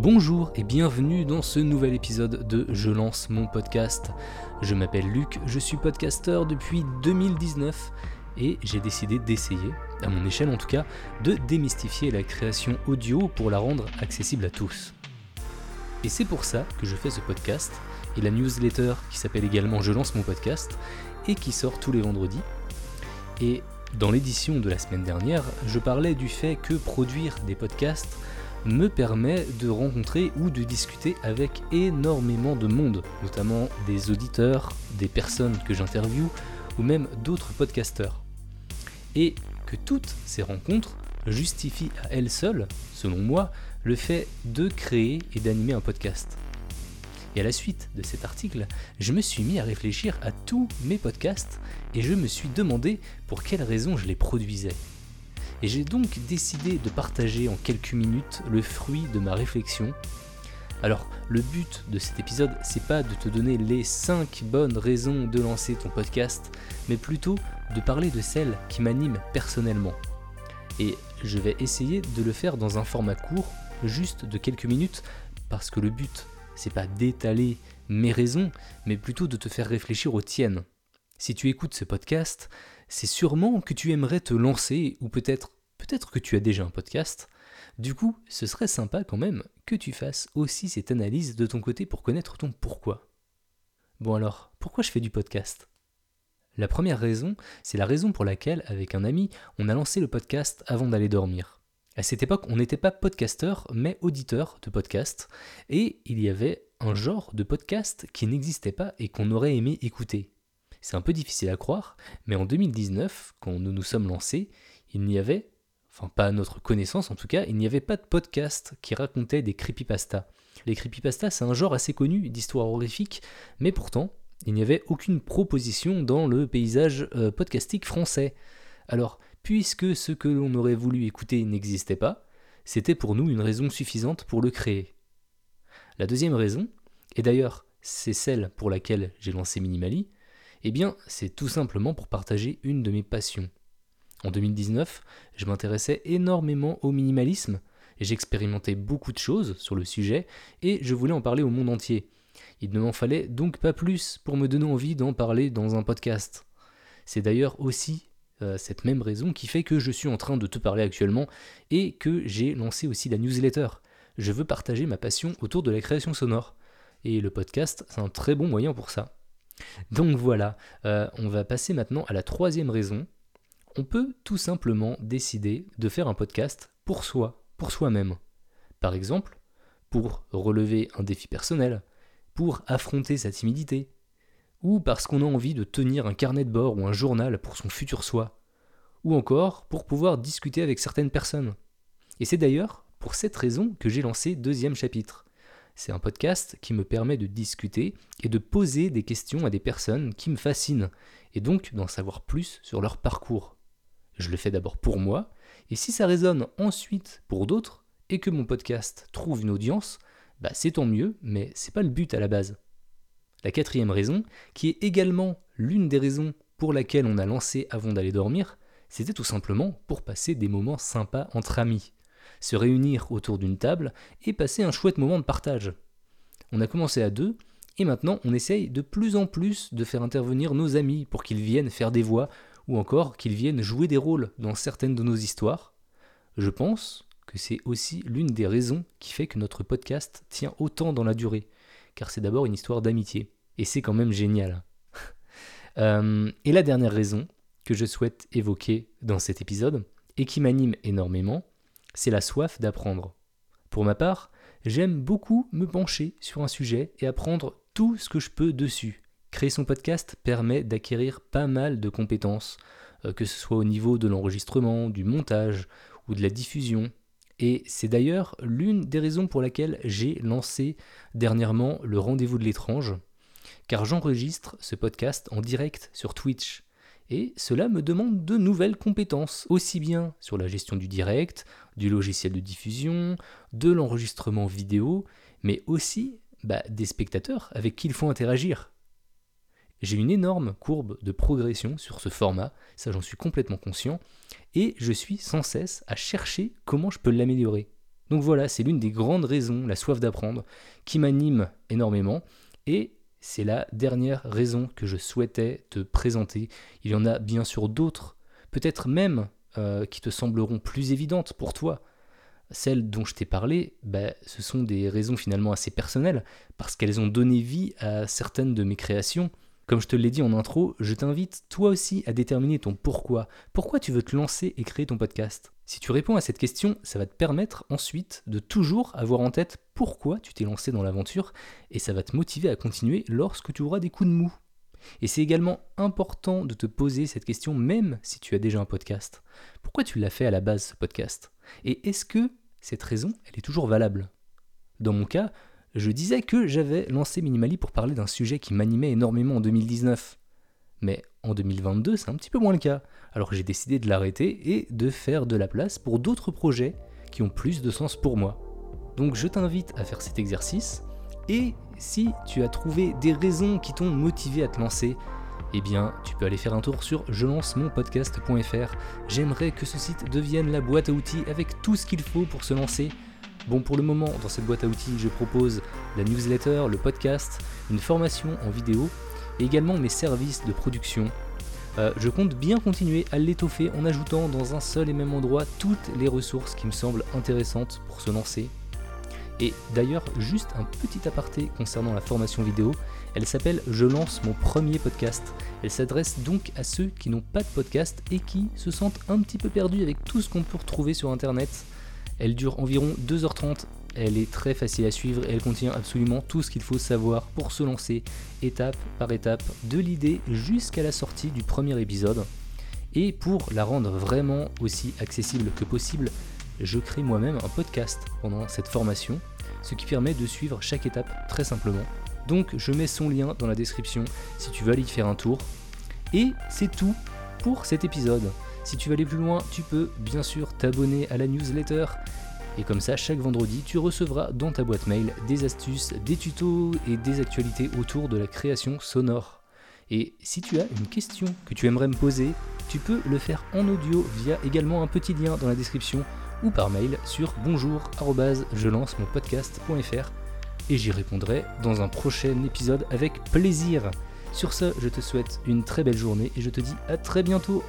Bonjour et bienvenue dans ce nouvel épisode de Je lance mon podcast. Je m'appelle Luc, je suis podcasteur depuis 2019 et j'ai décidé d'essayer, à mon échelle en tout cas, de démystifier la création audio pour la rendre accessible à tous. Et c'est pour ça que je fais ce podcast et la newsletter qui s'appelle également Je lance mon podcast et qui sort tous les vendredis. Et dans l'édition de la semaine dernière, je parlais du fait que produire des podcasts me permet de rencontrer ou de discuter avec énormément de monde, notamment des auditeurs, des personnes que j'interviewe ou même d'autres podcasteurs. Et que toutes ces rencontres justifient à elles seules, selon moi, le fait de créer et d'animer un podcast. Et à la suite de cet article, je me suis mis à réfléchir à tous mes podcasts et je me suis demandé pour quelles raisons je les produisais. Et j'ai donc décidé de partager en quelques minutes le fruit de ma réflexion. Alors, le but de cet épisode, c'est pas de te donner les 5 bonnes raisons de lancer ton podcast, mais plutôt de parler de celles qui m'animent personnellement. Et je vais essayer de le faire dans un format court, juste de quelques minutes, parce que le but, c'est pas d'étaler mes raisons, mais plutôt de te faire réfléchir aux tiennes. Si tu écoutes ce podcast, c'est sûrement que tu aimerais te lancer, ou peut-être peut-être que tu as déjà un podcast. Du coup, ce serait sympa quand même que tu fasses aussi cette analyse de ton côté pour connaître ton pourquoi. Bon alors, pourquoi je fais du podcast? La première raison, c'est la raison pour laquelle, avec un ami, on a lancé le podcast avant d'aller dormir. À cette époque, on n'était pas podcasteur, mais auditeur de podcast, et il y avait un genre de podcast qui n'existait pas et qu'on aurait aimé écouter. C'est un peu difficile à croire, mais en 2019, quand nous nous sommes lancés, il n'y avait, enfin pas à notre connaissance en tout cas, il n'y avait pas de podcast qui racontait des creepypastas. Les creepypastas, c'est un genre assez connu d'histoire horrifique, mais pourtant, il n'y avait aucune proposition dans le paysage euh, podcastique français. Alors, puisque ce que l'on aurait voulu écouter n'existait pas, c'était pour nous une raison suffisante pour le créer. La deuxième raison, et d'ailleurs c'est celle pour laquelle j'ai lancé Minimali, eh bien, c'est tout simplement pour partager une de mes passions. En 2019, je m'intéressais énormément au minimalisme, j'expérimentais beaucoup de choses sur le sujet, et je voulais en parler au monde entier. Il ne m'en fallait donc pas plus pour me donner envie d'en parler dans un podcast. C'est d'ailleurs aussi euh, cette même raison qui fait que je suis en train de te parler actuellement et que j'ai lancé aussi la newsletter. Je veux partager ma passion autour de la création sonore. Et le podcast, c'est un très bon moyen pour ça. Donc voilà, euh, on va passer maintenant à la troisième raison. On peut tout simplement décider de faire un podcast pour soi, pour soi-même. Par exemple, pour relever un défi personnel, pour affronter sa timidité, ou parce qu'on a envie de tenir un carnet de bord ou un journal pour son futur soi, ou encore pour pouvoir discuter avec certaines personnes. Et c'est d'ailleurs pour cette raison que j'ai lancé deuxième chapitre. C'est un podcast qui me permet de discuter et de poser des questions à des personnes qui me fascinent, et donc d'en savoir plus sur leur parcours. Je le fais d'abord pour moi, et si ça résonne ensuite pour d'autres, et que mon podcast trouve une audience, bah c'est tant mieux, mais c'est pas le but à la base. La quatrième raison, qui est également l'une des raisons pour laquelle on a lancé avant d'aller dormir, c'était tout simplement pour passer des moments sympas entre amis se réunir autour d'une table et passer un chouette moment de partage. On a commencé à deux, et maintenant on essaye de plus en plus de faire intervenir nos amis pour qu'ils viennent faire des voix, ou encore qu'ils viennent jouer des rôles dans certaines de nos histoires. Je pense que c'est aussi l'une des raisons qui fait que notre podcast tient autant dans la durée, car c'est d'abord une histoire d'amitié, et c'est quand même génial. Euh, et la dernière raison que je souhaite évoquer dans cet épisode, et qui m'anime énormément, c'est la soif d'apprendre. Pour ma part, j'aime beaucoup me pencher sur un sujet et apprendre tout ce que je peux dessus. Créer son podcast permet d'acquérir pas mal de compétences, euh, que ce soit au niveau de l'enregistrement, du montage ou de la diffusion. Et c'est d'ailleurs l'une des raisons pour laquelle j'ai lancé dernièrement le rendez-vous de l'étrange, car j'enregistre ce podcast en direct sur Twitch et cela me demande de nouvelles compétences, aussi bien sur la gestion du direct, du logiciel de diffusion, de l'enregistrement vidéo, mais aussi bah, des spectateurs avec qui il faut interagir. J'ai une énorme courbe de progression sur ce format, ça j'en suis complètement conscient, et je suis sans cesse à chercher comment je peux l'améliorer. Donc voilà, c'est l'une des grandes raisons, la soif d'apprendre, qui m'anime énormément. Et c'est la dernière raison que je souhaitais te présenter. Il y en a bien sûr d'autres, peut-être même euh, qui te sembleront plus évidentes pour toi. Celles dont je t'ai parlé, bah, ce sont des raisons finalement assez personnelles, parce qu'elles ont donné vie à certaines de mes créations. Comme je te l'ai dit en intro, je t'invite toi aussi à déterminer ton pourquoi. Pourquoi tu veux te lancer et créer ton podcast? Si tu réponds à cette question, ça va te permettre ensuite de toujours avoir en tête pourquoi tu t'es lancé dans l'aventure et ça va te motiver à continuer lorsque tu auras des coups de mou. Et c'est également important de te poser cette question même si tu as déjà un podcast. Pourquoi tu l'as fait à la base ce podcast? Et est-ce que cette raison, elle est toujours valable? Dans mon cas, je disais que j'avais lancé Minimali pour parler d'un sujet qui m'animait énormément en 2019. Mais en 2022, c'est un petit peu moins le cas. Alors j'ai décidé de l'arrêter et de faire de la place pour d'autres projets qui ont plus de sens pour moi. Donc je t'invite à faire cet exercice et si tu as trouvé des raisons qui t'ont motivé à te lancer, eh bien, tu peux aller faire un tour sur je lance mon podcast.fr. J'aimerais que ce site devienne la boîte à outils avec tout ce qu'il faut pour se lancer Bon, pour le moment, dans cette boîte à outils, je propose la newsletter, le podcast, une formation en vidéo et également mes services de production. Euh, je compte bien continuer à l'étoffer en ajoutant dans un seul et même endroit toutes les ressources qui me semblent intéressantes pour se lancer. Et d'ailleurs, juste un petit aparté concernant la formation vidéo, elle s'appelle Je lance mon premier podcast. Elle s'adresse donc à ceux qui n'ont pas de podcast et qui se sentent un petit peu perdus avec tout ce qu'on peut retrouver sur internet. Elle dure environ 2h30, elle est très facile à suivre et elle contient absolument tout ce qu'il faut savoir pour se lancer étape par étape de l'idée jusqu'à la sortie du premier épisode. Et pour la rendre vraiment aussi accessible que possible, je crée moi-même un podcast pendant cette formation, ce qui permet de suivre chaque étape très simplement. Donc je mets son lien dans la description si tu veux aller y faire un tour. Et c'est tout pour cet épisode. Si tu veux aller plus loin, tu peux bien sûr t'abonner à la newsletter. Et comme ça, chaque vendredi, tu recevras dans ta boîte mail des astuces, des tutos et des actualités autour de la création sonore. Et si tu as une question que tu aimerais me poser, tu peux le faire en audio via également un petit lien dans la description ou par mail sur bonjour lance mon podcast.fr et j'y répondrai dans un prochain épisode avec plaisir. Sur ce, je te souhaite une très belle journée et je te dis à très bientôt